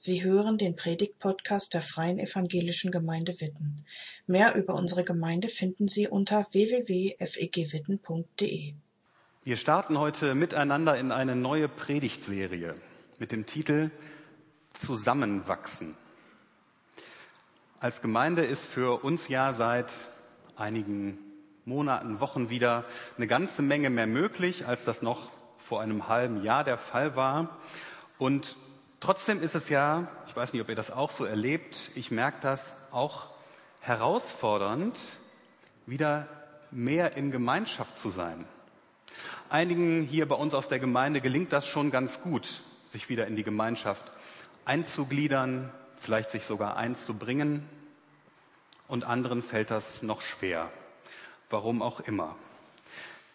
Sie hören den Predigt-Podcast der Freien Evangelischen Gemeinde Witten. Mehr über unsere Gemeinde finden Sie unter www.fegwitten.de. Wir starten heute miteinander in eine neue Predigtserie mit dem Titel Zusammenwachsen. Als Gemeinde ist für uns ja seit einigen Monaten, Wochen wieder eine ganze Menge mehr möglich, als das noch vor einem halben Jahr der Fall war. Und Trotzdem ist es ja, ich weiß nicht, ob ihr das auch so erlebt, ich merke das auch herausfordernd, wieder mehr in Gemeinschaft zu sein. Einigen hier bei uns aus der Gemeinde gelingt das schon ganz gut, sich wieder in die Gemeinschaft einzugliedern, vielleicht sich sogar einzubringen. Und anderen fällt das noch schwer. Warum auch immer.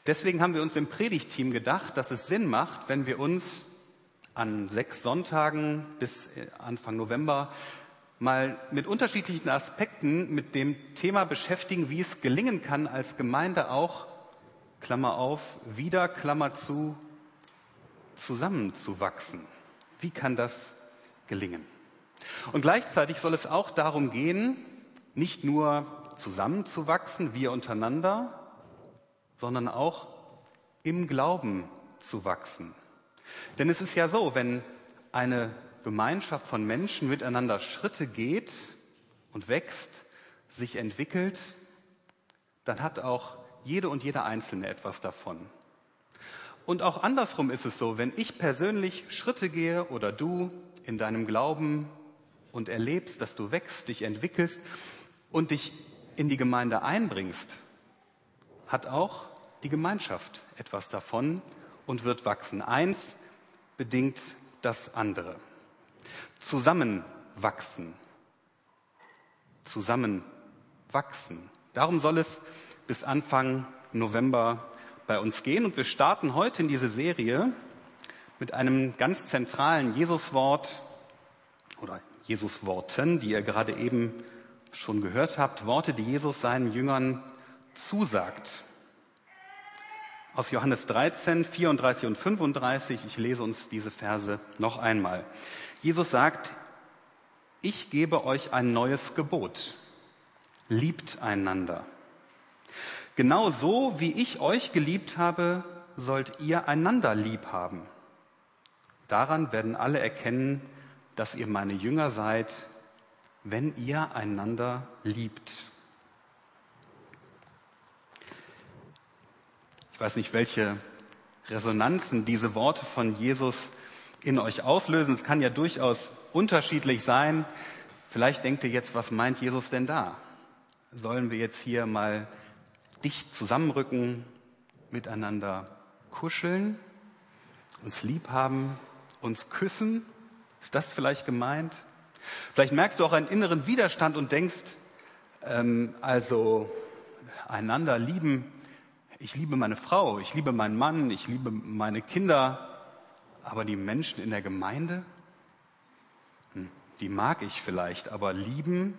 Deswegen haben wir uns im Predigteam gedacht, dass es Sinn macht, wenn wir uns an sechs Sonntagen bis äh, Anfang November mal mit unterschiedlichen Aspekten mit dem Thema beschäftigen, wie es gelingen kann, als Gemeinde auch, Klammer auf, wieder, Klammer zu, zusammenzuwachsen. Wie kann das gelingen? Und gleichzeitig soll es auch darum gehen, nicht nur zusammenzuwachsen, wir untereinander, sondern auch im Glauben zu wachsen. Denn es ist ja so, wenn eine Gemeinschaft von Menschen miteinander Schritte geht und wächst, sich entwickelt, dann hat auch jede und jeder Einzelne etwas davon. Und auch andersrum ist es so, wenn ich persönlich Schritte gehe oder du in deinem Glauben und erlebst, dass du wächst, dich entwickelst und dich in die Gemeinde einbringst, hat auch die Gemeinschaft etwas davon und wird wachsen. Eins bedingt das andere. Zusammenwachsen. Zusammenwachsen. Darum soll es bis Anfang November bei uns gehen. Und wir starten heute in diese Serie mit einem ganz zentralen Jesuswort oder Jesusworten, die ihr gerade eben schon gehört habt. Worte, die Jesus seinen Jüngern zusagt aus Johannes 13, 34 und 35. Ich lese uns diese Verse noch einmal. Jesus sagt, ich gebe euch ein neues Gebot. Liebt einander. Genau so, wie ich euch geliebt habe, sollt ihr einander lieb haben. Daran werden alle erkennen, dass ihr meine Jünger seid, wenn ihr einander liebt. Ich weiß nicht, welche Resonanzen diese Worte von Jesus in euch auslösen. Es kann ja durchaus unterschiedlich sein. Vielleicht denkt ihr jetzt, was meint Jesus denn da? Sollen wir jetzt hier mal dicht zusammenrücken, miteinander kuscheln, uns lieb haben, uns küssen? Ist das vielleicht gemeint? Vielleicht merkst du auch einen inneren Widerstand und denkst, ähm, also einander lieben, ich liebe meine Frau, ich liebe meinen Mann, ich liebe meine Kinder, aber die Menschen in der Gemeinde, hm, die mag ich vielleicht, aber lieben.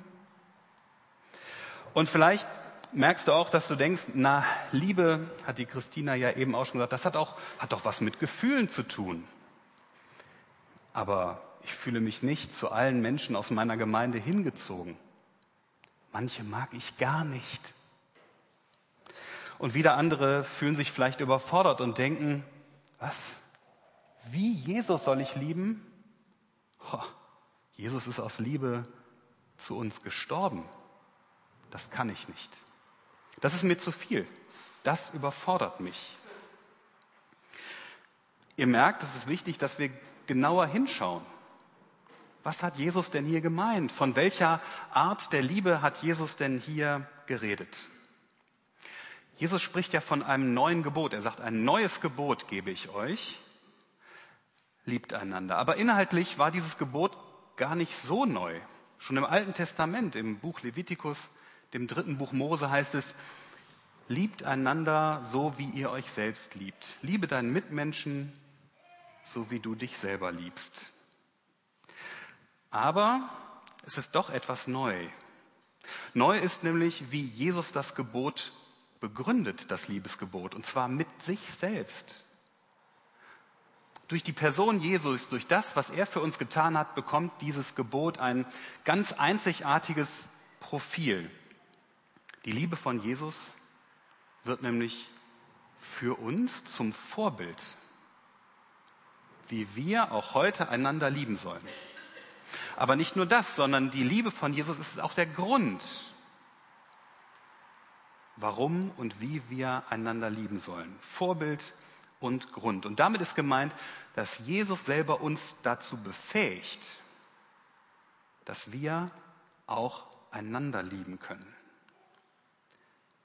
Und vielleicht merkst du auch, dass du denkst, na, Liebe, hat die Christina ja eben auch schon gesagt, das hat auch, hat doch was mit Gefühlen zu tun. Aber ich fühle mich nicht zu allen Menschen aus meiner Gemeinde hingezogen. Manche mag ich gar nicht. Und wieder andere fühlen sich vielleicht überfordert und denken, was? Wie Jesus soll ich lieben? Oh, Jesus ist aus Liebe zu uns gestorben. Das kann ich nicht. Das ist mir zu viel. Das überfordert mich. Ihr merkt, es ist wichtig, dass wir genauer hinschauen. Was hat Jesus denn hier gemeint? Von welcher Art der Liebe hat Jesus denn hier geredet? Jesus spricht ja von einem neuen Gebot. Er sagt, ein neues Gebot gebe ich euch. Liebt einander. Aber inhaltlich war dieses Gebot gar nicht so neu. Schon im Alten Testament, im Buch Levitikus, dem dritten Buch Mose heißt es, liebt einander so, wie ihr euch selbst liebt. Liebe deinen Mitmenschen, so wie du dich selber liebst. Aber es ist doch etwas neu. Neu ist nämlich, wie Jesus das Gebot begründet das Liebesgebot, und zwar mit sich selbst. Durch die Person Jesus, durch das, was er für uns getan hat, bekommt dieses Gebot ein ganz einzigartiges Profil. Die Liebe von Jesus wird nämlich für uns zum Vorbild, wie wir auch heute einander lieben sollen. Aber nicht nur das, sondern die Liebe von Jesus ist auch der Grund, warum und wie wir einander lieben sollen. Vorbild und Grund. Und damit ist gemeint, dass Jesus selber uns dazu befähigt, dass wir auch einander lieben können.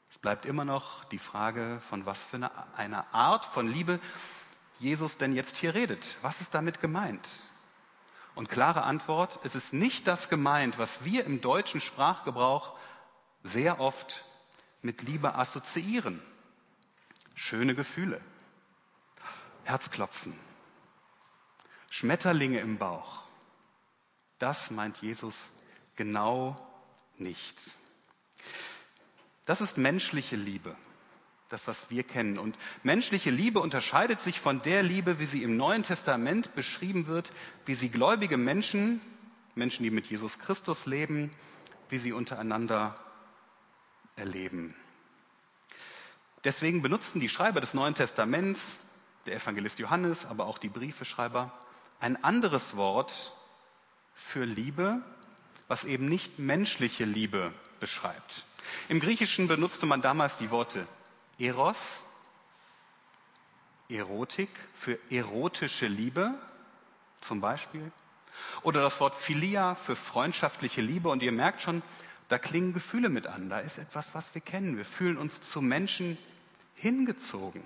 Es bleibt immer noch die Frage, von was für eine, eine Art von Liebe Jesus denn jetzt hier redet. Was ist damit gemeint? Und klare Antwort, es ist nicht das gemeint, was wir im deutschen Sprachgebrauch sehr oft mit Liebe assoziieren. Schöne Gefühle, Herzklopfen, Schmetterlinge im Bauch. Das meint Jesus genau nicht. Das ist menschliche Liebe, das, was wir kennen. Und menschliche Liebe unterscheidet sich von der Liebe, wie sie im Neuen Testament beschrieben wird, wie sie gläubige Menschen, Menschen, die mit Jesus Christus leben, wie sie untereinander erleben. Deswegen benutzen die Schreiber des Neuen Testaments, der Evangelist Johannes, aber auch die Briefeschreiber, ein anderes Wort für Liebe, was eben nicht menschliche Liebe beschreibt. Im Griechischen benutzte man damals die Worte Eros, Erotik für erotische Liebe zum Beispiel. Oder das Wort Philia für freundschaftliche Liebe. Und ihr merkt schon, da klingen Gefühle mit an. Da ist etwas, was wir kennen. Wir fühlen uns zu Menschen hingezogen.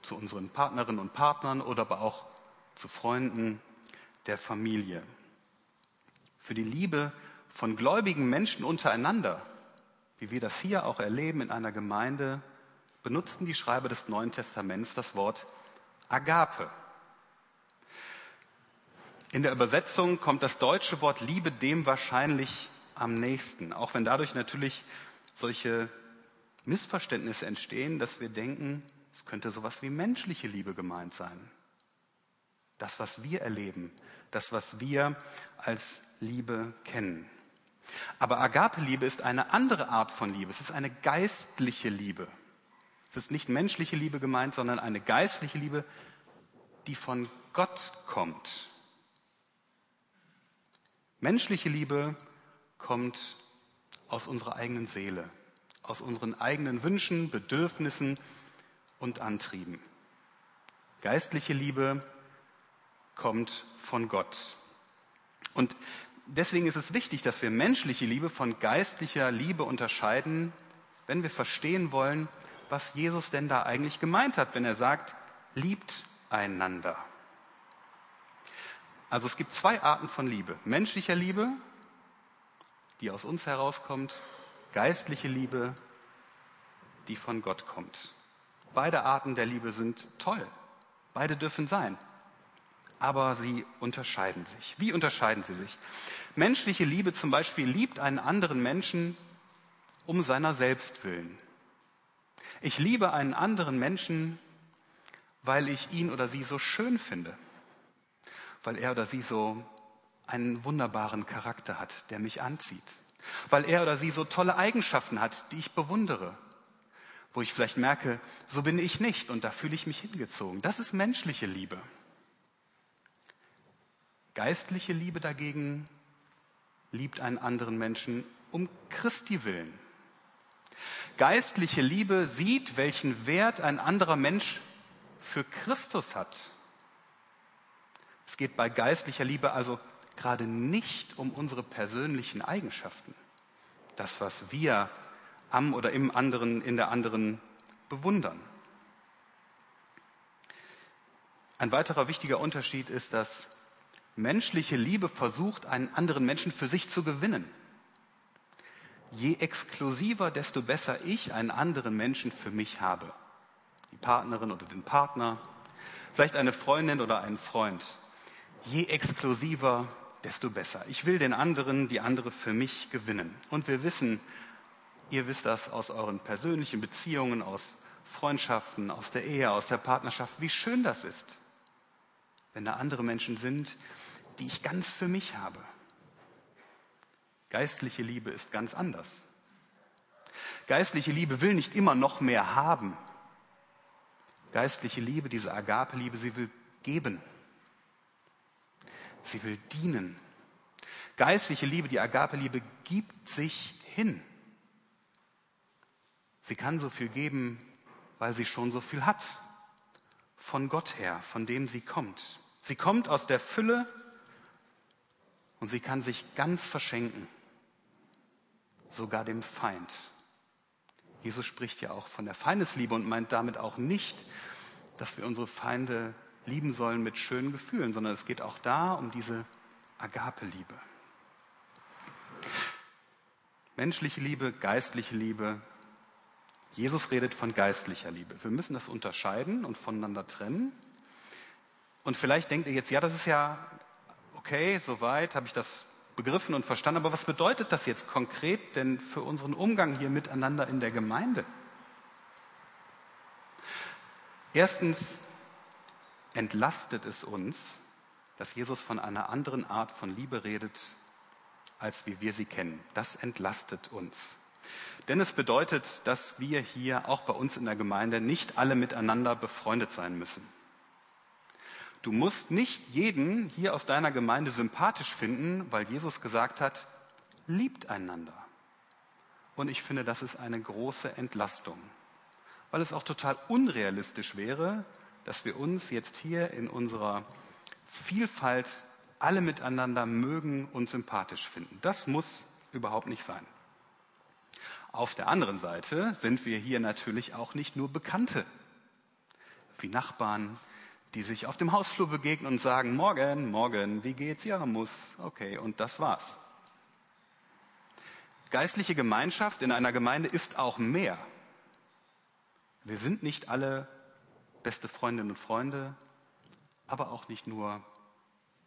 Zu unseren Partnerinnen und Partnern oder aber auch zu Freunden der Familie. Für die Liebe von gläubigen Menschen untereinander, wie wir das hier auch erleben in einer Gemeinde, benutzten die Schreiber des Neuen Testaments das Wort Agape. In der Übersetzung kommt das deutsche Wort Liebe dem wahrscheinlich am nächsten, auch wenn dadurch natürlich solche Missverständnisse entstehen, dass wir denken, es könnte sowas wie menschliche Liebe gemeint sein. Das, was wir erleben, das, was wir als Liebe kennen. Aber Agape-Liebe ist eine andere Art von Liebe. Es ist eine geistliche Liebe. Es ist nicht menschliche Liebe gemeint, sondern eine geistliche Liebe, die von Gott kommt. Menschliche Liebe kommt aus unserer eigenen Seele, aus unseren eigenen Wünschen, Bedürfnissen und Antrieben. Geistliche Liebe kommt von Gott. Und deswegen ist es wichtig, dass wir menschliche Liebe von geistlicher Liebe unterscheiden, wenn wir verstehen wollen, was Jesus denn da eigentlich gemeint hat, wenn er sagt, liebt einander. Also es gibt zwei Arten von Liebe. Menschlicher Liebe, die aus uns herauskommt, geistliche Liebe, die von Gott kommt. Beide Arten der Liebe sind toll. Beide dürfen sein aber sie unterscheiden sich. Wie unterscheiden sie sich? Menschliche Liebe zum Beispiel liebt einen anderen Menschen um seiner selbst willen. Ich liebe einen anderen Menschen, weil ich ihn oder sie so schön finde, weil er oder sie so einen wunderbaren Charakter hat, der mich anzieht, weil er oder sie so tolle Eigenschaften hat, die ich bewundere, wo ich vielleicht merke, so bin ich nicht und da fühle ich mich hingezogen. Das ist menschliche Liebe. Geistliche Liebe dagegen liebt einen anderen Menschen um Christi willen. Geistliche Liebe sieht, welchen Wert ein anderer Mensch für Christus hat. Es geht bei geistlicher Liebe also gerade nicht um unsere persönlichen Eigenschaften, das, was wir am oder im anderen, in der anderen bewundern. Ein weiterer wichtiger Unterschied ist, dass menschliche Liebe versucht, einen anderen Menschen für sich zu gewinnen. Je exklusiver, desto besser ich einen anderen Menschen für mich habe. Die Partnerin oder den Partner, vielleicht eine Freundin oder einen Freund. Je exklusiver, desto besser. Ich will den anderen, die andere für mich gewinnen. Und wir wissen, ihr wisst das aus euren persönlichen Beziehungen, aus Freundschaften, aus der Ehe, aus der Partnerschaft, wie schön das ist, wenn da andere Menschen sind, die ich ganz für mich habe. Geistliche Liebe ist ganz anders. Geistliche Liebe will nicht immer noch mehr haben. Geistliche Liebe, diese Agape-Liebe, sie will geben. Sie will dienen. Geistliche Liebe, die Agape-Liebe gibt sich hin. Sie kann so viel geben, weil sie schon so viel hat. Von Gott her, von dem sie kommt. Sie kommt aus der Fülle und sie kann sich ganz verschenken. Sogar dem Feind. Jesus spricht ja auch von der Feindesliebe und meint damit auch nicht, dass wir unsere Feinde lieben sollen mit schönen Gefühlen, sondern es geht auch da um diese Agape-Liebe. Menschliche Liebe, geistliche Liebe. Jesus redet von geistlicher Liebe. Wir müssen das unterscheiden und voneinander trennen. Und vielleicht denkt ihr jetzt, ja, das ist ja okay, soweit habe ich das begriffen und verstanden. Aber was bedeutet das jetzt konkret denn für unseren Umgang hier miteinander in der Gemeinde? Erstens entlastet es uns, dass Jesus von einer anderen Art von Liebe redet, als wie wir sie kennen. Das entlastet uns. Denn es bedeutet, dass wir hier auch bei uns in der Gemeinde nicht alle miteinander befreundet sein müssen. Du musst nicht jeden hier aus deiner Gemeinde sympathisch finden, weil Jesus gesagt hat, liebt einander. Und ich finde, das ist eine große Entlastung, weil es auch total unrealistisch wäre, dass wir uns jetzt hier in unserer Vielfalt alle miteinander mögen und sympathisch finden. Das muss überhaupt nicht sein. Auf der anderen Seite sind wir hier natürlich auch nicht nur Bekannte, wie Nachbarn, die sich auf dem Hausflur begegnen und sagen, morgen, morgen, wie geht's? Ja, muss, okay, und das war's. Geistliche Gemeinschaft in einer Gemeinde ist auch mehr. Wir sind nicht alle beste Freundinnen und Freunde, aber auch nicht nur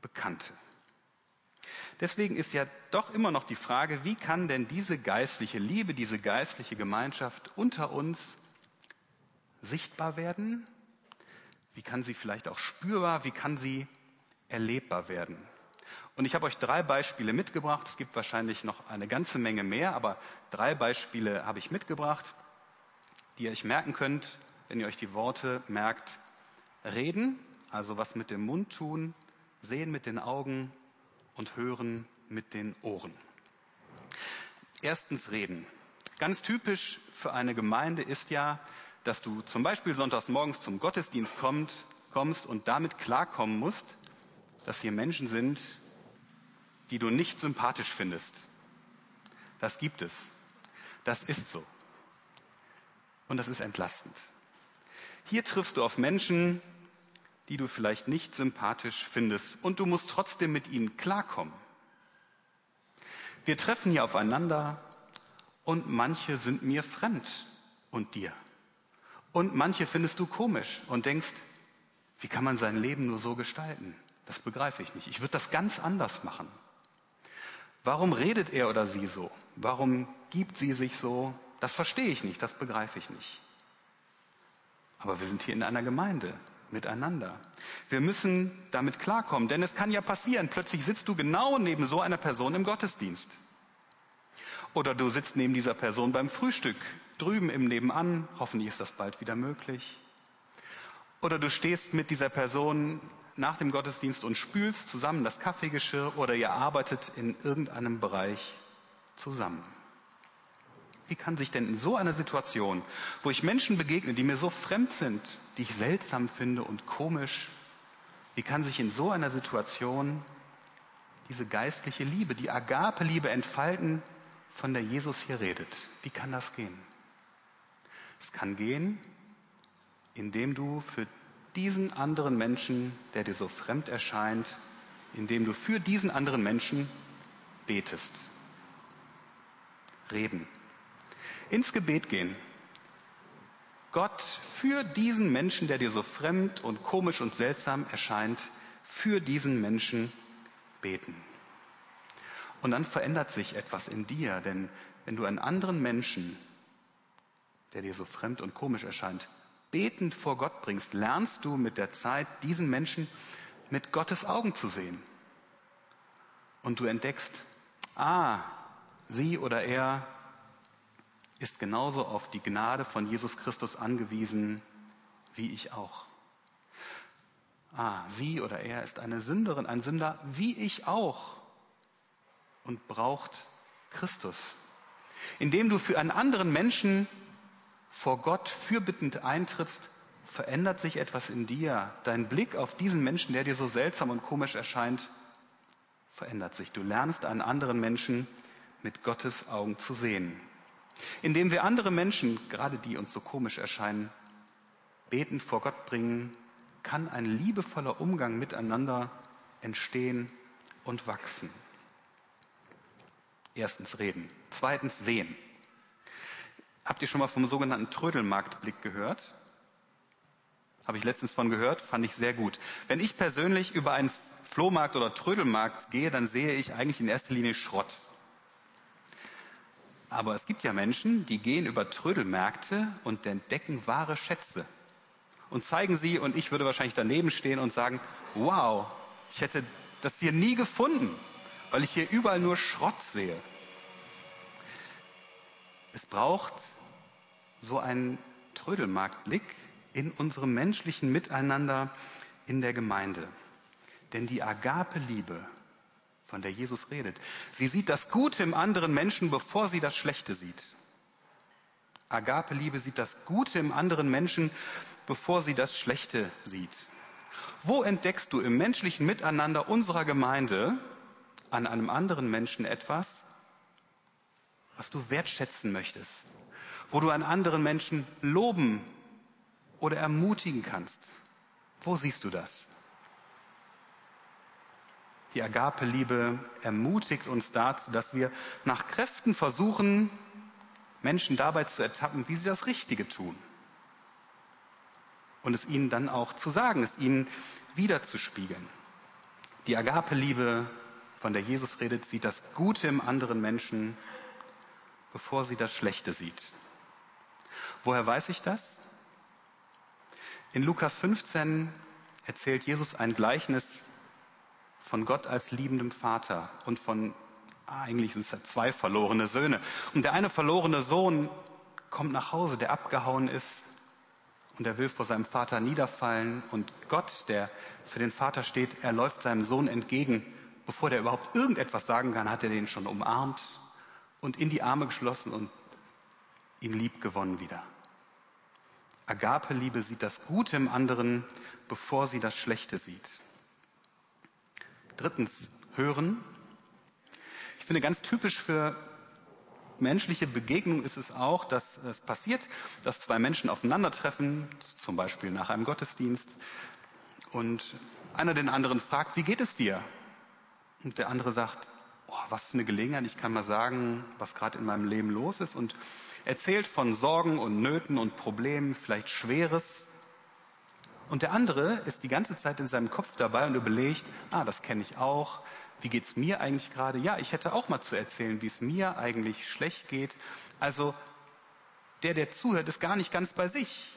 Bekannte. Deswegen ist ja doch immer noch die Frage, wie kann denn diese geistliche Liebe, diese geistliche Gemeinschaft unter uns sichtbar werden wie kann sie vielleicht auch spürbar? Wie kann sie erlebbar werden? Und ich habe euch drei Beispiele mitgebracht. Es gibt wahrscheinlich noch eine ganze Menge mehr, aber drei Beispiele habe ich mitgebracht, die ihr euch merken könnt, wenn ihr euch die Worte merkt. Reden, also was mit dem Mund tun, sehen mit den Augen und hören mit den Ohren. Erstens reden. Ganz typisch für eine Gemeinde ist ja, dass du zum Beispiel sonntags morgens zum Gottesdienst kommst, kommst und damit klarkommen musst, dass hier Menschen sind, die du nicht sympathisch findest. Das gibt es. Das ist so. Und das ist entlastend. Hier triffst du auf Menschen, die du vielleicht nicht sympathisch findest und du musst trotzdem mit ihnen klarkommen. Wir treffen hier aufeinander und manche sind mir fremd und dir. Und manche findest du komisch und denkst, wie kann man sein Leben nur so gestalten? Das begreife ich nicht. Ich würde das ganz anders machen. Warum redet er oder sie so? Warum gibt sie sich so? Das verstehe ich nicht, das begreife ich nicht. Aber wir sind hier in einer Gemeinde miteinander. Wir müssen damit klarkommen, denn es kann ja passieren, plötzlich sitzt du genau neben so einer Person im Gottesdienst. Oder du sitzt neben dieser Person beim Frühstück drüben im Nebenan, hoffentlich ist das bald wieder möglich. Oder du stehst mit dieser Person nach dem Gottesdienst und spülst zusammen das Kaffeegeschirr oder ihr arbeitet in irgendeinem Bereich zusammen. Wie kann sich denn in so einer Situation, wo ich Menschen begegne, die mir so fremd sind, die ich seltsam finde und komisch, wie kann sich in so einer Situation diese geistliche Liebe, die Agape-Liebe entfalten, von der Jesus hier redet? Wie kann das gehen? Es kann gehen, indem du für diesen anderen Menschen, der dir so fremd erscheint, indem du für diesen anderen Menschen betest. Reden. Ins Gebet gehen. Gott für diesen Menschen, der dir so fremd und komisch und seltsam erscheint, für diesen Menschen beten. Und dann verändert sich etwas in dir, denn wenn du einen anderen Menschen der dir so fremd und komisch erscheint, betend vor Gott bringst, lernst du mit der Zeit, diesen Menschen mit Gottes Augen zu sehen. Und du entdeckst, ah, sie oder er ist genauso auf die Gnade von Jesus Christus angewiesen wie ich auch. Ah, sie oder er ist eine Sünderin, ein Sünder wie ich auch und braucht Christus. Indem du für einen anderen Menschen vor Gott fürbittend eintrittst, verändert sich etwas in dir. Dein Blick auf diesen Menschen, der dir so seltsam und komisch erscheint, verändert sich. Du lernst einen anderen Menschen mit Gottes Augen zu sehen. Indem wir andere Menschen, gerade die uns so komisch erscheinen, betend vor Gott bringen, kann ein liebevoller Umgang miteinander entstehen und wachsen. Erstens reden, zweitens sehen. Habt ihr schon mal vom sogenannten Trödelmarktblick gehört? Habe ich letztens von gehört, fand ich sehr gut. Wenn ich persönlich über einen Flohmarkt oder Trödelmarkt gehe, dann sehe ich eigentlich in erster Linie Schrott. Aber es gibt ja Menschen, die gehen über Trödelmärkte und entdecken wahre Schätze und zeigen sie und ich würde wahrscheinlich daneben stehen und sagen, wow, ich hätte das hier nie gefunden, weil ich hier überall nur Schrott sehe. Es braucht so einen Trödelmarktblick in unserem menschlichen Miteinander in der Gemeinde. Denn die Agape-Liebe, von der Jesus redet, sie sieht das Gute im anderen Menschen, bevor sie das Schlechte sieht. Agape-Liebe sieht das Gute im anderen Menschen, bevor sie das Schlechte sieht. Wo entdeckst du im menschlichen Miteinander unserer Gemeinde an einem anderen Menschen etwas, was du wertschätzen möchtest, wo du einen anderen Menschen loben oder ermutigen kannst. Wo siehst du das? Die Agape-Liebe ermutigt uns dazu, dass wir nach Kräften versuchen, Menschen dabei zu ertappen, wie sie das Richtige tun. Und es ihnen dann auch zu sagen, es ihnen wiederzuspiegeln. Die Agape-Liebe, von der Jesus redet, sieht das Gute im anderen Menschen bevor sie das Schlechte sieht. Woher weiß ich das? In Lukas 15 erzählt Jesus ein Gleichnis von Gott als liebendem Vater und von, ah, eigentlich sind es zwei verlorene Söhne. Und der eine verlorene Sohn kommt nach Hause, der abgehauen ist und er will vor seinem Vater niederfallen und Gott, der für den Vater steht, er läuft seinem Sohn entgegen. Bevor der überhaupt irgendetwas sagen kann, hat er den schon umarmt und in die Arme geschlossen und ihn lieb gewonnen wieder. Agape-Liebe sieht das Gute im anderen, bevor sie das Schlechte sieht. Drittens, hören. Ich finde ganz typisch für menschliche Begegnung ist es auch, dass es passiert, dass zwei Menschen aufeinandertreffen, zum Beispiel nach einem Gottesdienst, und einer den anderen fragt, wie geht es dir? Und der andere sagt, oh, was für eine Gelegenheit, ich kann mal sagen, was gerade in meinem Leben los ist und erzählt von Sorgen und Nöten und Problemen, vielleicht Schweres. Und der andere ist die ganze Zeit in seinem Kopf dabei und überlegt, ah, das kenne ich auch. Wie geht's mir eigentlich gerade? Ja, ich hätte auch mal zu erzählen, wie es mir eigentlich schlecht geht. Also der, der zuhört, ist gar nicht ganz bei sich.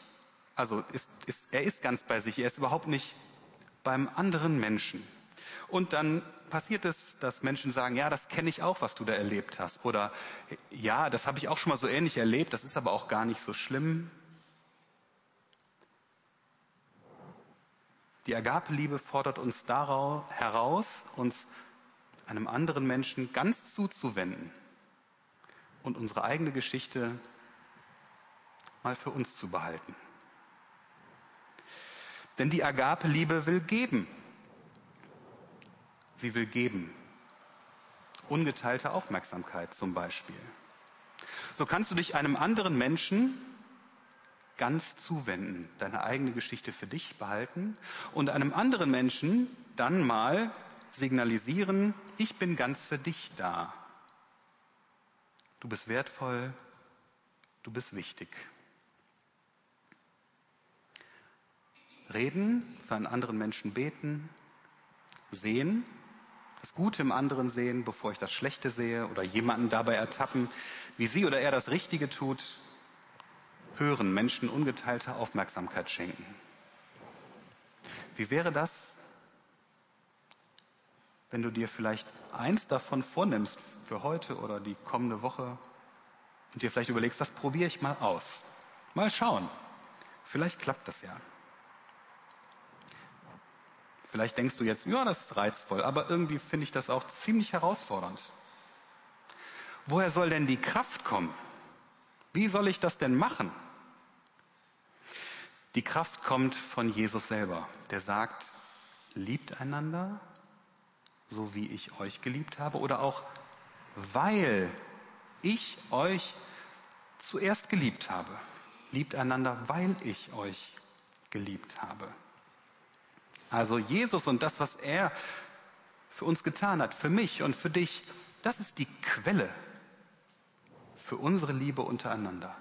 Also ist, ist, er ist ganz bei sich. Er ist überhaupt nicht beim anderen Menschen. Und dann passiert es, dass Menschen sagen, ja, das kenne ich auch, was du da erlebt hast. Oder ja, das habe ich auch schon mal so ähnlich erlebt, das ist aber auch gar nicht so schlimm. Die Agape-Liebe fordert uns daraus, heraus, uns einem anderen Menschen ganz zuzuwenden und unsere eigene Geschichte mal für uns zu behalten. Denn die Agape-Liebe will geben. Sie will geben. Ungeteilte Aufmerksamkeit zum Beispiel. So kannst du dich einem anderen Menschen ganz zuwenden, deine eigene Geschichte für dich behalten und einem anderen Menschen dann mal signalisieren, ich bin ganz für dich da. Du bist wertvoll, du bist wichtig. Reden, für einen anderen Menschen beten, sehen, das Gute im anderen sehen, bevor ich das Schlechte sehe oder jemanden dabei ertappen, wie sie oder er das Richtige tut. Hören, Menschen ungeteilte Aufmerksamkeit schenken. Wie wäre das, wenn du dir vielleicht eins davon vornimmst für heute oder die kommende Woche und dir vielleicht überlegst, das probiere ich mal aus. Mal schauen. Vielleicht klappt das ja. Vielleicht denkst du jetzt, ja, das ist reizvoll, aber irgendwie finde ich das auch ziemlich herausfordernd. Woher soll denn die Kraft kommen? Wie soll ich das denn machen? Die Kraft kommt von Jesus selber, der sagt, liebt einander, so wie ich euch geliebt habe, oder auch weil ich euch zuerst geliebt habe. Liebt einander, weil ich euch geliebt habe. Also Jesus und das, was er für uns getan hat, für mich und für dich, das ist die Quelle für unsere Liebe untereinander.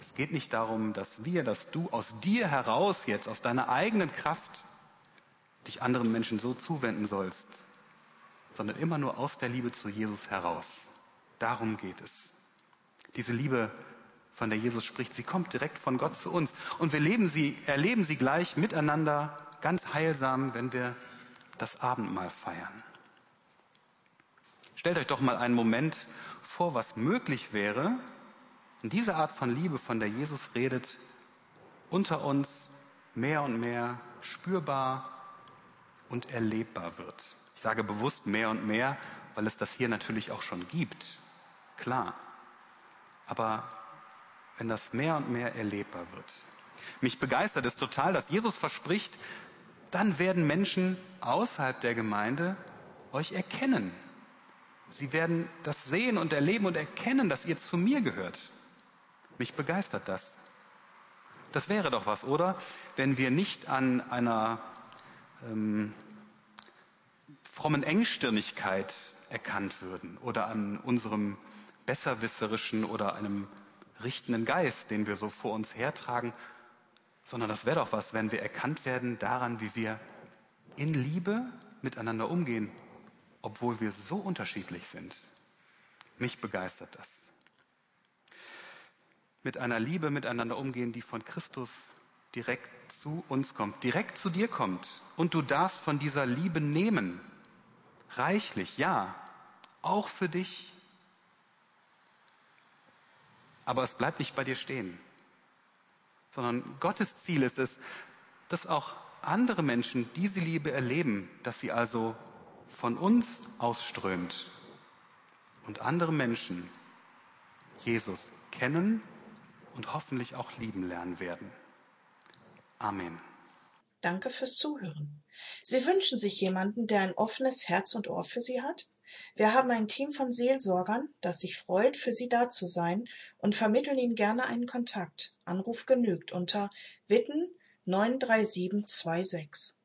Es geht nicht darum, dass wir, dass du aus dir heraus jetzt, aus deiner eigenen Kraft, dich anderen Menschen so zuwenden sollst, sondern immer nur aus der Liebe zu Jesus heraus. Darum geht es. Diese Liebe, von der Jesus spricht, sie kommt direkt von Gott zu uns. Und wir sie, erleben sie gleich miteinander ganz heilsam, wenn wir das Abendmahl feiern. Stellt euch doch mal einen Moment vor, was möglich wäre, wenn diese Art von Liebe, von der Jesus redet, unter uns mehr und mehr spürbar und erlebbar wird. Ich sage bewusst mehr und mehr, weil es das hier natürlich auch schon gibt. Klar. Aber wenn das mehr und mehr erlebbar wird. Mich begeistert es total, dass Jesus verspricht, dann werden Menschen außerhalb der Gemeinde euch erkennen. Sie werden das sehen und erleben und erkennen, dass ihr zu mir gehört. Mich begeistert das. Das wäre doch was, oder? Wenn wir nicht an einer ähm, frommen Engstirnigkeit erkannt würden oder an unserem besserwisserischen oder einem richtenden Geist, den wir so vor uns hertragen, sondern das wäre doch was, wenn wir erkannt werden daran, wie wir in Liebe miteinander umgehen, obwohl wir so unterschiedlich sind. Mich begeistert das. Mit einer Liebe miteinander umgehen, die von Christus direkt zu uns kommt, direkt zu dir kommt. Und du darfst von dieser Liebe nehmen. Reichlich, ja, auch für dich. Aber es bleibt nicht bei dir stehen sondern Gottes Ziel ist es, dass auch andere Menschen diese Liebe erleben, dass sie also von uns ausströmt und andere Menschen Jesus kennen und hoffentlich auch lieben lernen werden. Amen. Danke fürs Zuhören. Sie wünschen sich jemanden, der ein offenes Herz und Ohr für Sie hat? Wir haben ein Team von Seelsorgern, das sich freut, für Sie da zu sein und vermitteln Ihnen gerne einen Kontakt. Anruf genügt unter Witten 93726.